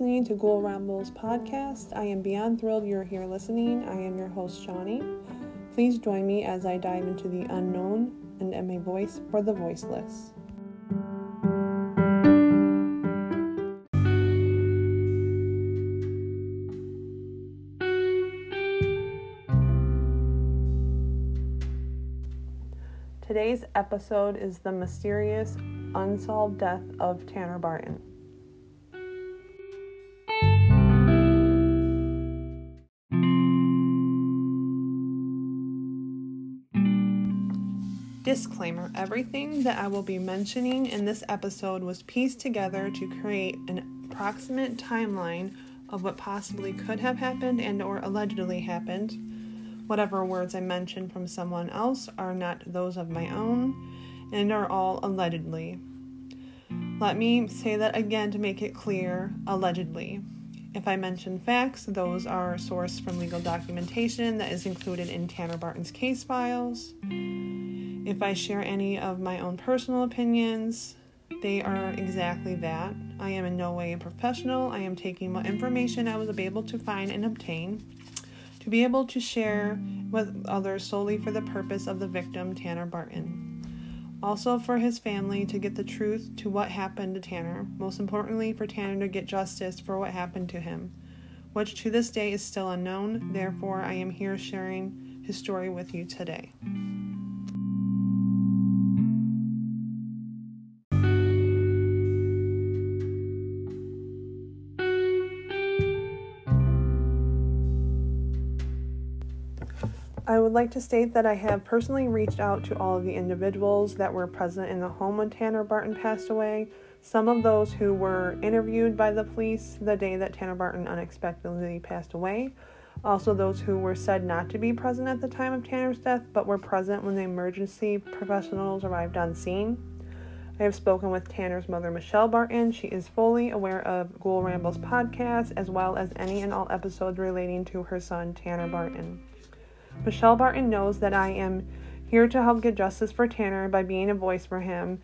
listening to Ghoul Rambles podcast. I am beyond thrilled you're here listening. I am your host, Shawnee. Please join me as I dive into the unknown and am a voice for the voiceless. Today's episode is the mysterious, unsolved death of Tanner Barton. Disclaimer Everything that I will be mentioning in this episode was pieced together to create an approximate timeline of what possibly could have happened and or allegedly happened. Whatever words I mention from someone else are not those of my own and are all allegedly. Let me say that again to make it clear allegedly. If I mention facts, those are sourced from legal documentation that is included in Tanner Barton's case files. If I share any of my own personal opinions, they are exactly that. I am in no way a professional. I am taking what information I was able to find and obtain to be able to share with others solely for the purpose of the victim, Tanner Barton. Also, for his family to get the truth to what happened to Tanner. Most importantly, for Tanner to get justice for what happened to him, which to this day is still unknown. Therefore, I am here sharing his story with you today. I would like to state that I have personally reached out to all of the individuals that were present in the home when Tanner Barton passed away. Some of those who were interviewed by the police the day that Tanner Barton unexpectedly passed away. Also, those who were said not to be present at the time of Tanner's death but were present when the emergency professionals arrived on scene. I have spoken with Tanner's mother, Michele Barton. She is fully aware of Ghoul Rambles podcast as well as any and all episodes relating to her son, Tanner Barton. Michele Barton knows that I am here to help get justice for Tanner by being a voice for him.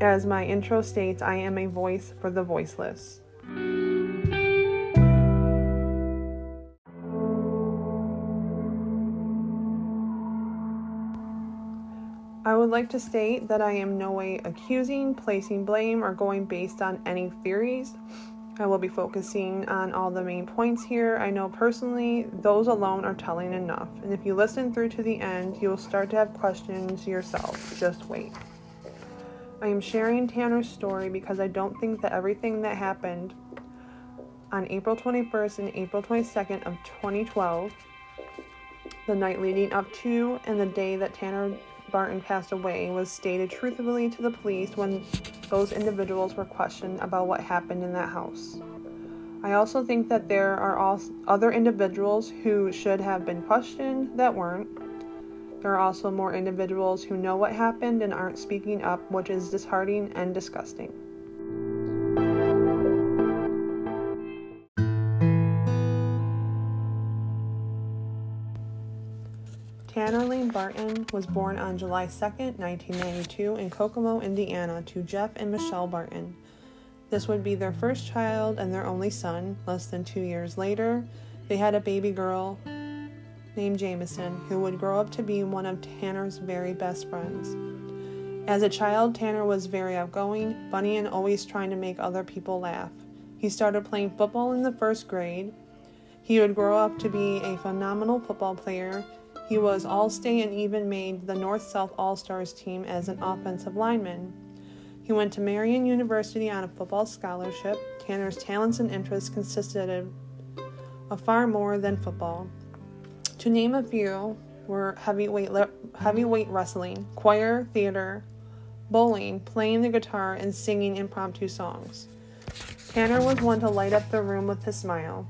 As my intro states, I am a voice for the voiceless. I would like to state that I am no way accusing, placing blame, or going based on any theories. I will be focusing on all the main points here. I know personally those alone are telling enough, and if you listen through to the end, you will start to have questions yourself. Just wait. I am sharing Tanner's story because I don't think that everything that happened on April 21st and April 22nd of 2012, the night leading up to and the day that Tanner Barton passed away was stated truthfully to the police when those individuals were questioned about what happened in that house. I also think that there are other individuals who should have been questioned that weren't. There are also more individuals who know what happened and aren't speaking up, which is disheartening and disgusting. Tanner Lane Barton was born on July 2, 1992, in Kokomo, Indiana, to Jeff and Michele Barton. This would be their first child and their only son. Less than two years later, they had a baby girl named Jameson, who would grow up to be one of Tanner's very best friends. As a child, Tanner was very outgoing, funny, and always trying to make other people laugh. He started playing football in the first grade. He would grow up to be a phenomenal football player he was All State and even made the North South All Stars team as an offensive lineman. He went to Marian University on a football scholarship. Tanner's talents and interests consisted of, of far more than football. To name a few were heavyweight, heavyweight wrestling, choir, theater, bowling, playing the guitar, and singing impromptu songs. Tanner was one to light up the room with his smile.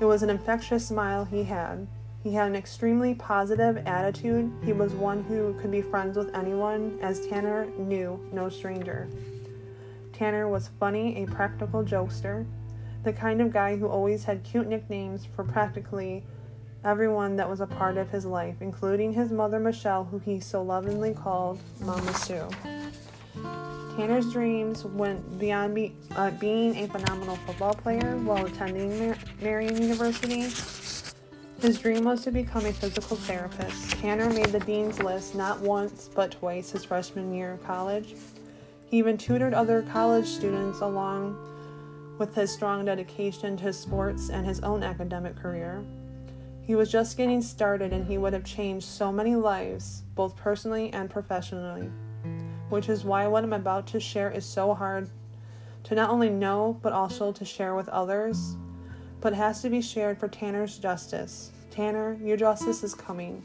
It was an infectious smile he had. He had an extremely positive attitude. He was one who could be friends with anyone, as Tanner knew no stranger. Tanner was funny, a practical jokester, the kind of guy who always had cute nicknames for practically everyone that was a part of his life, including his mother Michele, who he so lovingly called Mama Sue. Tanner's dreams went beyond be, uh, being a phenomenal football player while attending Mar- Marian University. His dream was to become a physical therapist. Tanner made the dean's list not once but twice his freshman year of college. He even tutored other college students along with his strong dedication to sports and his own academic career. He was just getting started and he would have changed so many lives, both personally and professionally, which is why what I'm about to share is so hard to not only know but also to share with others, but has to be shared for Tanner's justice. Tanner, your justice is coming.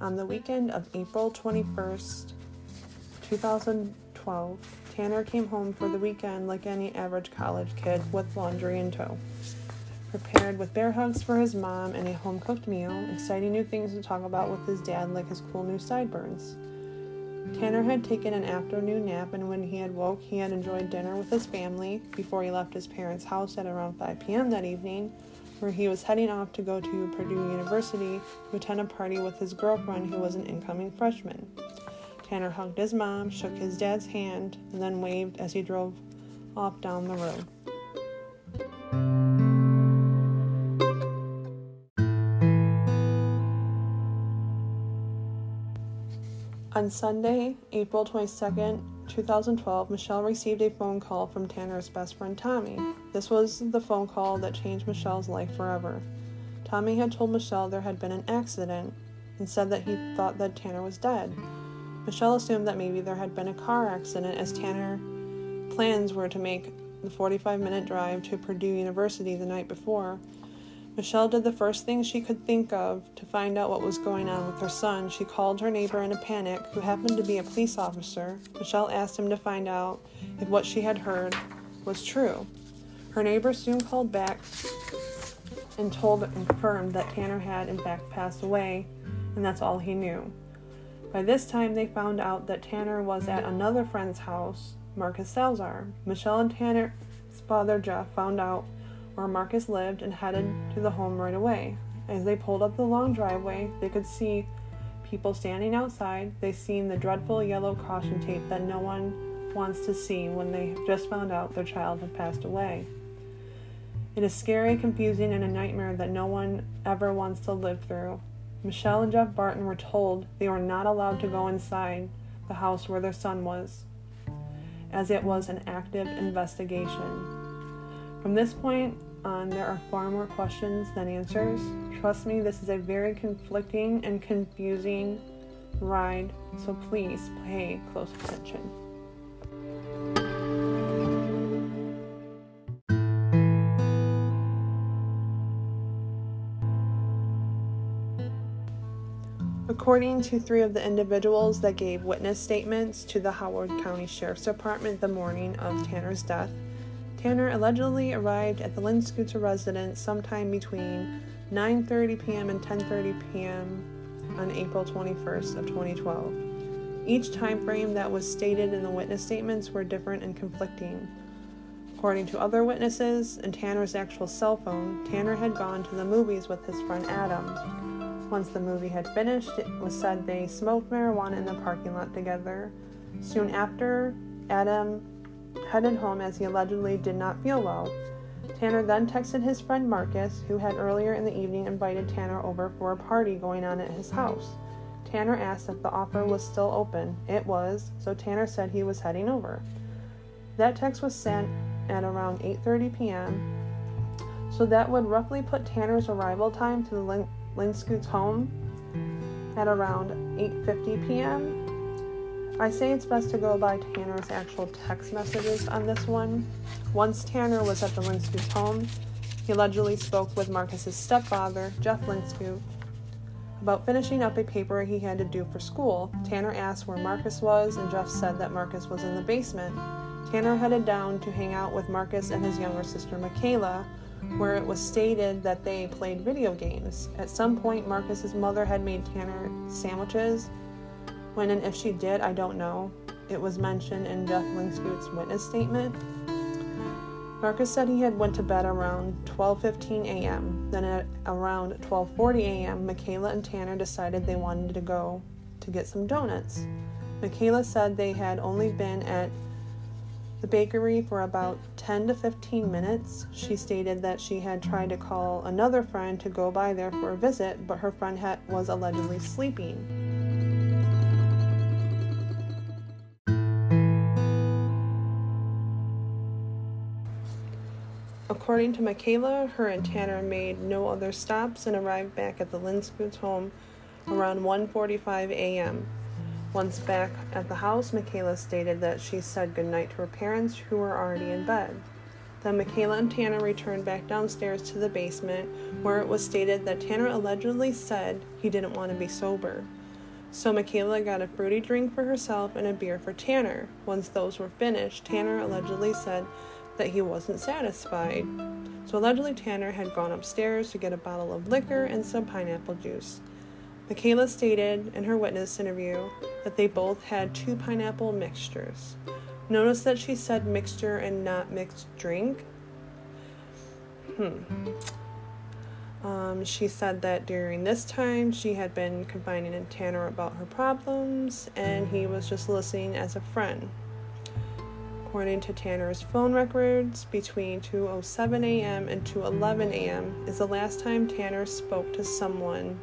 On the weekend of April 21st, 2012, Tanner came home for the weekend like any average college kid with laundry in tow. Prepared with bear hugs for his mom and a home cooked meal, exciting new things to talk about with his dad like his cool new sideburns. Tanner had taken an afternoon nap, and when he had woke, he had enjoyed dinner with his family before he left his parents' house at around 5 p.m. that evening, where he was heading off to go to Purdue University to attend a party with his girlfriend, who was an incoming freshman. Tanner hugged his mom, shook his dad's hand, and then waved as he drove off down the road. On Sunday, April 22nd, 2012, Michele received a phone call from Tanner's best friend Tommy. This was the phone call that changed Michele's life forever. Tommy had told Michele there had been an accident and said that he thought that Tanner was dead. Michele assumed that maybe there had been a car accident as Tanner plans were to make the 45 minute drive to Purdue University the night before. Michele did the first thing she could think of to find out what was going on with her son. She called her neighbor in a panic, who happened to be a police officer. Michele asked him to find out if what she had heard was true. Her neighbor soon called back and told and confirmed that Tanner had in fact passed away, and that's all he knew. By this time, they found out that Tanner was at another friend's house, Marcus Salazar. Michele and Tanner's father, Jeff, found out where Marcus lived and headed to the home right away. As they pulled up the long driveway, they could see people standing outside. They seen the dreadful yellow caution tape that no one wants to see when they just found out their child had passed away. It is scary, confusing, and a nightmare that no one ever wants to live through. Michele and Jeff Barton were told they were not allowed to go inside the house where their son was, as it was an active investigation. From this point on, there are far more questions than answers. Trust me, this is a very conflicting and confusing ride, so please pay close attention. According to three of the individuals that gave witness statements to the Howard County Sheriff's Department the morning of Tanner's death, Tanner allegedly arrived at the Lynn Scooter residence sometime between 9:30 p.m. and 10:30 p.m. on April 21st of 2012. Each time frame that was stated in the witness statements were different and conflicting. According to other witnesses and Tanner's actual cell phone, Tanner had gone to the movies with his friend Adam. Once the movie had finished, it was said they smoked marijuana in the parking lot together. Soon after, Adam headed home as he allegedly did not feel well. Tanner then texted his friend Marcus, who had earlier in the evening invited Tanner over for a party going on at his house. Tanner asked if the offer was still open. It was, so Tanner said he was heading over. That text was sent at around 8:30 p.m. So that would roughly put Tanner's arrival time to the scoots home at around 8:50 p.m. I say it's best to go by Tanner's actual text messages on this one. Once Tanner was at the Linscoot's home, he allegedly spoke with Marcus's stepfather, Jeff Linscoot, about finishing up a paper he had to do for school. Tanner asked where Marcus was, and Jeff said that Marcus was in the basement. Tanner headed down to hang out with Marcus and his younger sister Michaela, where it was stated that they played video games. At some point, Marcus's mother had made Tanner sandwiches. When and if she did, I don't know. It was mentioned in Jeff Linscoot's witness statement. Marcus said he had went to bed around 12:15 a.m. Then at around 12:40 a.m., Michaela and Tanner decided they wanted to go to get some donuts. Michaela said they had only been at the bakery for about 10 to 15 minutes. She stated that she had tried to call another friend to go by there for a visit, but her friend had, was allegedly sleeping. According to Michaela, her and Tanner made no other stops and arrived back at the Linscoots home around 1:45 a.m. Once back at the house, Michaela stated that she said goodnight to her parents, who were already in bed. Then Michaela and Tanner returned back downstairs to the basement, where it was stated that Tanner allegedly said he didn't want to be sober. So Michaela got a fruity drink for herself and a beer for Tanner. Once those were finished, Tanner allegedly said that he wasn't satisfied. So allegedly Tanner had gone upstairs to get a bottle of liquor and some pineapple juice. Michaela stated in her witness interview that they both had two pineapple mixtures. Notice that she said mixture and not mixed drink. Hmm. Um, she said that during this time she had been confiding in Tanner about her problems and he was just listening as a friend. According to Tanner's phone records, between 2:07 a.m. and 2:11 a.m. is the last time Tanner spoke to someone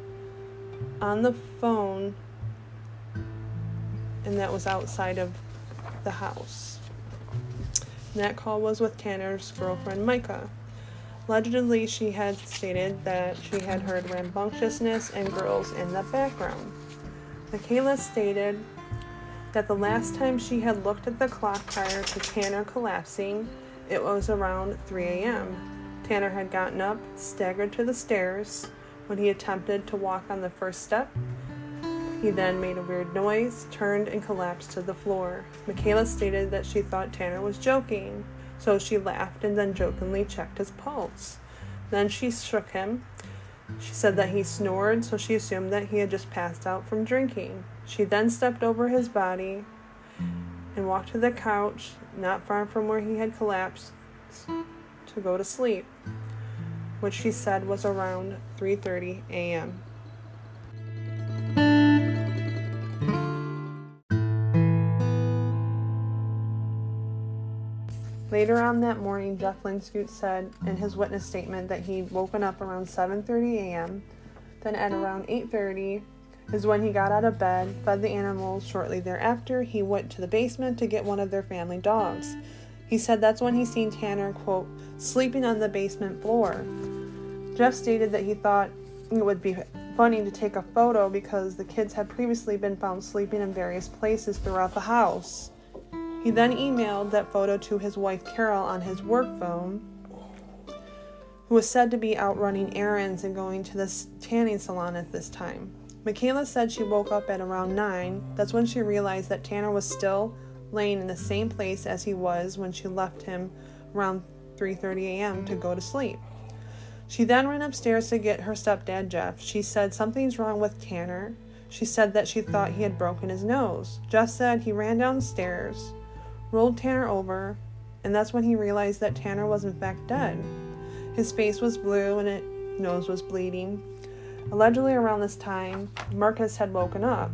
on the phone, and that was outside of the house. And that call was with Tanner's girlfriend Micah. Allegedly, she had stated that she had heard rambunctiousness and girls in the background. Michaela stated that the last time she had looked at the clock prior to Tanner collapsing, it was around 3 a.m. Tanner had gotten up, staggered to the stairs, when he attempted to walk on the first step, he then made a weird noise, turned, and collapsed to the floor. Michaela stated that she thought Tanner was joking, so she laughed and then jokingly checked his pulse. Then she shook him. She said that he snored, so she assumed that he had just passed out from drinking. She then stepped over his body and mm. walked to the couch, not far from where he had collapsed, to go to sleep which she said was around 3:30 a.m. Later on that morning, Jeff Linscoot said in his witness statement that he'd woken up around 7:30 a.m. Then at around 8:30 is when he got out of bed, fed the animals. Shortly thereafter, he went to the basement to get one of their family dogs. He said that's when he seen Tanner, quote, sleeping on the basement floor. Jeff stated that he thought it would be funny to take a photo because the kids had previously been found sleeping in various places throughout the house. He then emailed that photo to his wife Carol on his work phone, who was said to be out running errands and going to the tanning salon at this time. Michaela said she woke up at around 9. That's when she realized that Tanner was still laying in the same place as he was when she left him around 3:30 a.m. to go to sleep. She then ran upstairs to get her stepdad, Jeff. She said something's wrong with Tanner. She said that she thought he had broken his nose. Jeff said he ran downstairs, rolled Tanner over, and that's when he realized that Tanner was in fact dead. His face was blue and his nose was bleeding. Allegedly around this time, Marcus had woken up,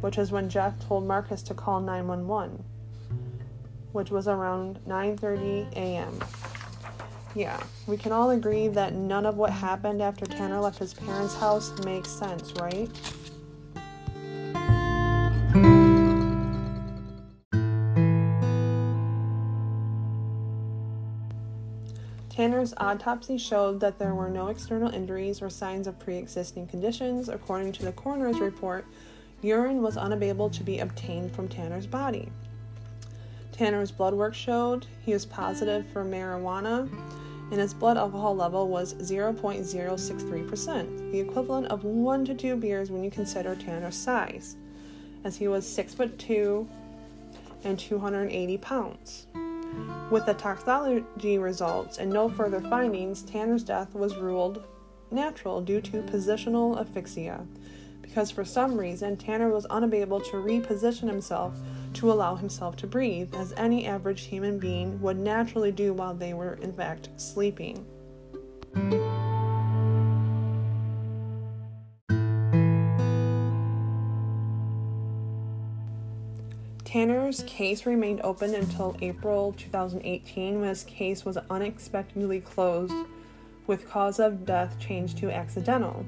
which is when Jeff told Marcus to call 911, which was around 9:30 a.m. Yeah, we can all agree that none of what happened after Tanner left his parents' house makes sense, right? Tanner's autopsy showed that there were no external injuries or signs of pre existing conditions. According to the coroner's report, urine was unable to be obtained from Tanner's body. Tanner's blood work showed he was positive for marijuana, and his blood alcohol level was 0.063%, the equivalent of one to two beers when you consider Tanner's size, as he was 6 foot 2 and 280 pounds. With the toxicology results and no further findings, Tanner's death was ruled natural due to positional asphyxia, because for some reason Tanner was unable to reposition himself to allow himself to breathe, as any average human being would naturally do while they were, in fact, sleeping. Tanner's case remained open until April 2018 when his case was unexpectedly closed with cause of death changed to accidental.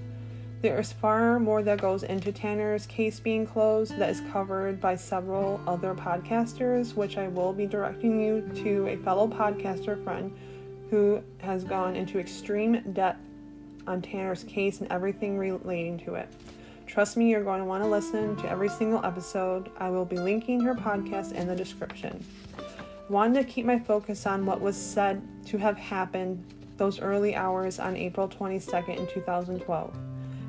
There is far more that goes into Tanner's case being closed that is covered by several other podcasters, which I will be directing you to a fellow podcaster friend who has gone into extreme depth on Tanner's case and everything relating to it. Trust me, you're going to want to listen to every single episode. I will be linking her podcast in the description. Wanted to keep my focus on what was said to have happened those early hours on April 22nd in 2012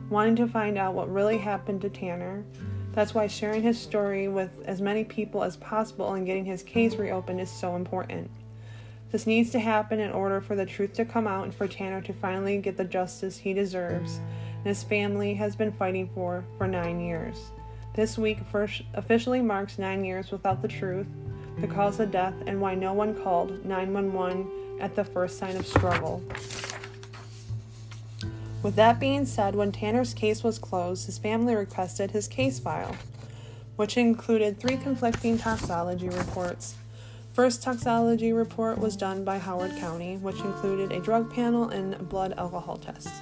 wanting to find out what really happened to Tanner. That's why sharing his story with as many people as possible and getting his case reopened is so important. This needs to happen in order for the truth to come out and for Tanner to finally get the justice he deserves and his family has been fighting for for nine years. This week first officially marks nine years without the truth, the cause of death, and why no one called 911 at the first sign of struggle. With that being said, when Tanner's case was closed, his family requested his case file, which included three conflicting toxology reports. First toxology report was done by Howard County, which included a drug panel and blood alcohol tests.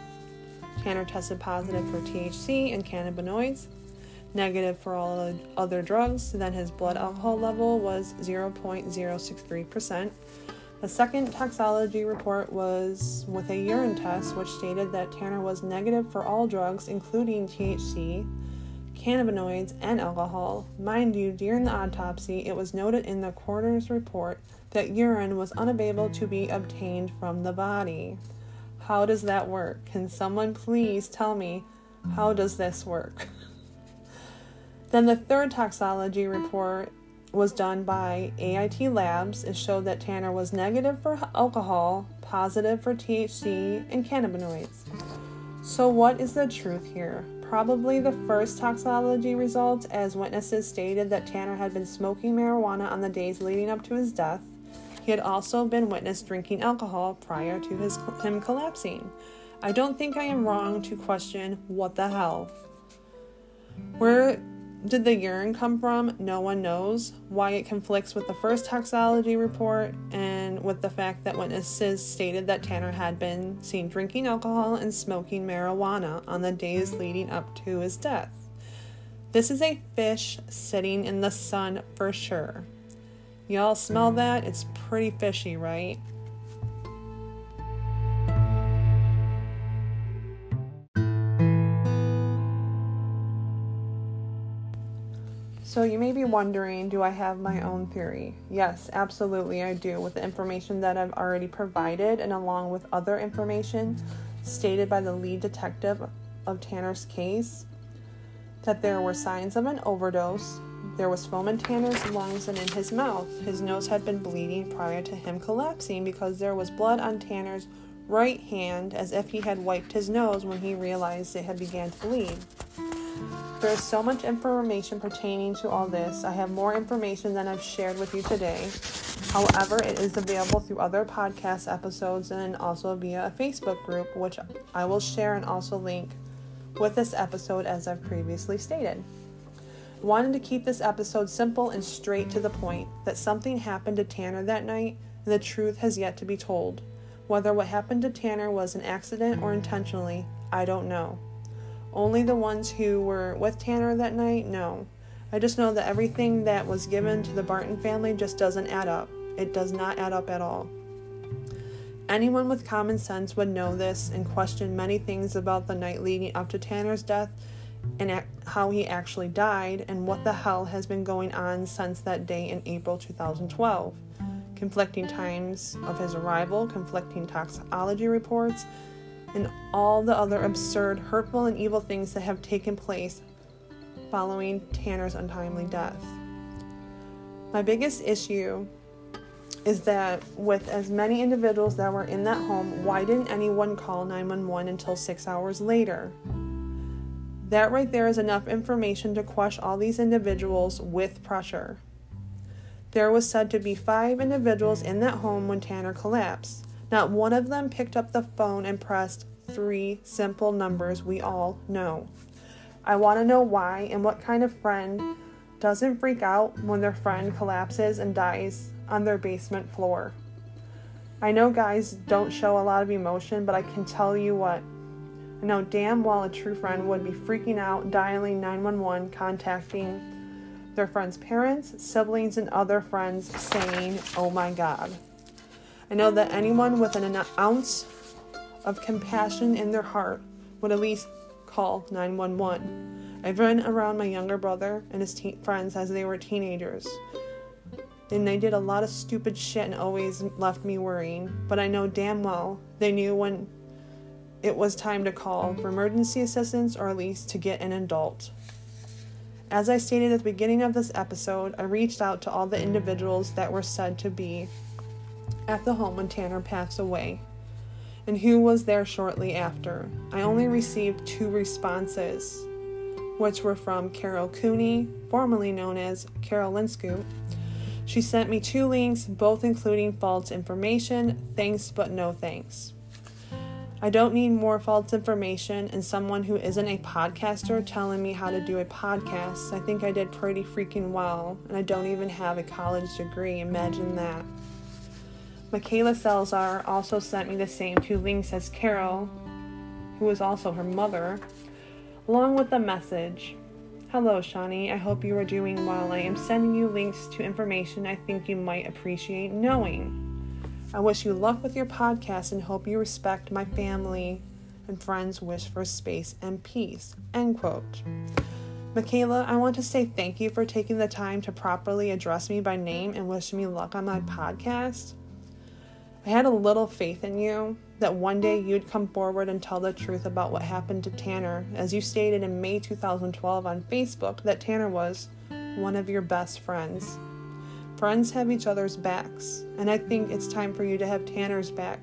Tanner tested positive for THC and cannabinoids, negative for all other drugs, then his blood alcohol level was 0.063%, the second toxology report was with a urine test, which stated that Tanner was negative for all drugs, including THC, cannabinoids, and alcohol. Mind you, during the autopsy, it was noted in the coroner's report that urine was unable to be obtained from the body. How does that work? Can someone please tell me how does this work? then the third toxology report was done by AIT Labs. It showed that Tanner was negative for alcohol, positive for THC, and cannabinoids. So, what is the truth here? Probably the first toxology results, as witnesses stated that Tanner had been smoking marijuana on the days leading up to his death. He had also been witnessed drinking alcohol prior to his, him collapsing. I don't think I am wrong to question what the hell. Where did the urine come from? No one knows. Why it conflicts with the first toxology report and with the fact that witnesses stated that Tanner had been seen drinking alcohol and smoking marijuana on the days leading up to his death. This is a fish sitting in the sun for sure. Y'all smell that? It's pretty fishy, right? So, you may be wondering do I have my own theory? Yes, absolutely, I do, with the information that I've already provided and along with other information stated by the lead detective of Tanner's case that there were signs of an overdose. There was foam in Tanner's lungs and in his mouth. His nose had been bleeding prior to him collapsing because there was blood on Tanner's right hand as if he had wiped his nose when he realized it had began to bleed. There is so much information pertaining to all this. I have more information than I've shared with you today. However, it is available through other podcast episodes and also via a Facebook group, which I will share and also link with this episode as I've previously stated. Wanted to keep this episode simple and straight to the point that something happened to Tanner that night and the truth has yet to be told. Whether what happened to Tanner was an accident or intentionally, I don't know. Only the ones who were with Tanner that night? know. I just know that everything that was given to the Barton family just doesn't add up. It does not add up at all. Anyone with common sense would know this and question many things about the night leading up to Tanner's death and how he actually died and what the hell has been going on since that day in April 2012. Conflicting times of his arrival, conflicting toxology reports, and all the other absurd, hurtful, and evil things that have taken place following Tanner's untimely death. My biggest issue is that with as many individuals that were in that home, why didn't anyone call 911 until six hours later? That right there is enough information to quash all these individuals with pressure. There was said to be five individuals in that home when Tanner collapsed. Not one of them picked up the phone and pressed three simple numbers we all know. I want to know why and what kind of friend doesn't freak out when their friend collapses and dies on their basement floor. I know guys don't show a lot of emotion, but I can tell you what. I know damn well a true friend would be freaking out, dialing 911, contacting their friends' parents, siblings, and other friends, saying, Oh my God. I know that anyone with an ounce of compassion in their heart would at least call 911. I've been around my younger brother and his te- friends as they were teenagers. And they did a lot of stupid shit and always left me worrying. But I know damn well they knew when it was time to call for emergency assistance or at least to get an adult. As I stated at the beginning of this episode, I reached out to all the individuals that were said to be at the home when Tanner passed away and who was there shortly after. I only received two responses, which were from Carol Cooney, formerly known as Carol Linscoot. She sent me two links, both including false information. Thanks, but no thanks. I don't need more false information and someone who isn't a podcaster telling me how to do a podcast. I think I did pretty freaking well, and I don't even have a college degree. Imagine that. Michaela Salazar also sent me the same two links as Carol, who is also her mother, along with a message. Hello, Shawnee. I hope you are doing well. I am sending you links to information I think you might appreciate knowing. I wish you luck with your podcast and hope you respect my family and friends' wish for space and peace. End quote. Michaela, I want to say thank you for taking the time to properly address me by name and wish me luck on my podcast. I had a little faith in you that one day you'd come forward and tell the truth about what happened to Tanner, as you stated in May 2012 on Facebook that Tanner was one of your best friends. Friends have each other's backs, and I think it's time for you to have Tanner's back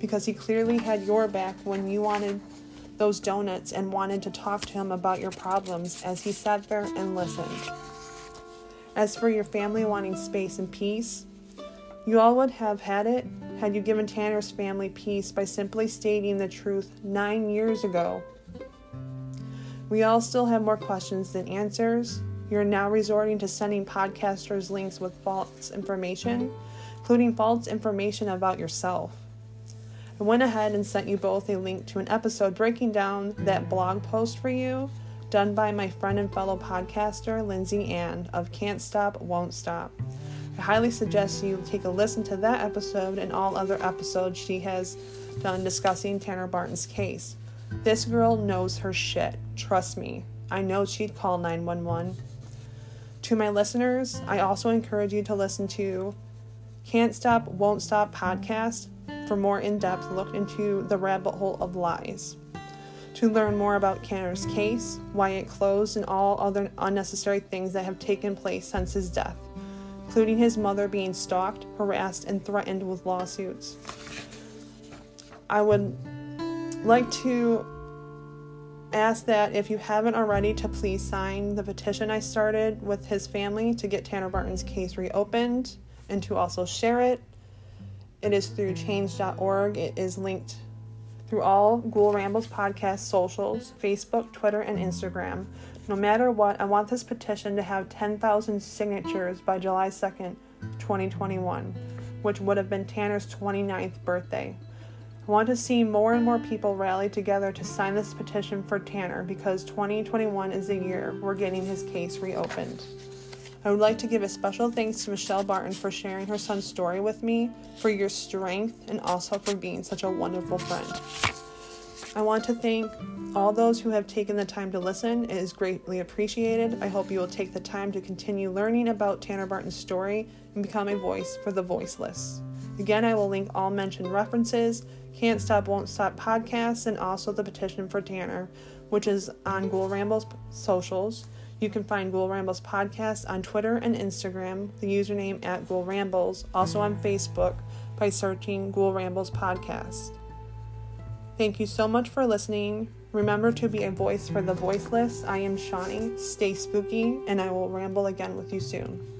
because he clearly had your back when you wanted those donuts and wanted to talk to him about your problems as he sat there and listened. As for your family wanting space and peace, you all would have had it had you given Tanner's family peace by simply stating the truth nine years ago. We all still have more questions than answers, you're now resorting to sending podcasters links with false information, including false information about yourself. I went ahead and sent you both a link to an episode breaking down that blog post for you, done by my friend and fellow podcaster, Lindsay Ann of Can't Stop, Won't Stop. I highly suggest you take a listen to that episode and all other episodes she has done discussing Tanner Barton's case. This girl knows her shit. Trust me. I know she'd call 911. To my listeners, I also encourage you to listen to Can't Stop, Won't Stop podcast for more in depth look into the rabbit hole of lies. To learn more about Tanner's case, why it closed, and all other unnecessary things that have taken place since his death, including his mother being stalked, harassed, and threatened with lawsuits. I would like to ask that if you haven't already to please sign the petition I started with his family to get Tanner Barton's case reopened and to also share it. It is through change.org. It is linked through all Ghoul Rambles podcast socials, Facebook, Twitter, and Instagram. No matter what, I want this petition to have 10,000 signatures by July 2nd, 2021, which would have been Tanner's 29th birthday. I want to see more and more people rally together to sign this petition for Tanner because 2021 is the year we're getting his case reopened. I would like to give a special thanks to Michele Barton for sharing her son's story with me, for your strength, and also for being such a wonderful friend. I want to thank all those who have taken the time to listen. It is greatly appreciated. I hope you will take the time to continue learning about Tanner Barton's story and become a voice for the voiceless. Again, I will link all mentioned references can't Stop, Won't Stop podcast, and also the petition for Tanner, which is on Ghoul Rambles socials. You can find Ghoul Rambles podcast on Twitter and Instagram, the username at Ghoul Rambles, also on Facebook by searching Ghoul Rambles podcast. Thank you so much for listening. Remember to be a voice for the voiceless. I am Shawnee. Stay spooky, and I will ramble again with you soon.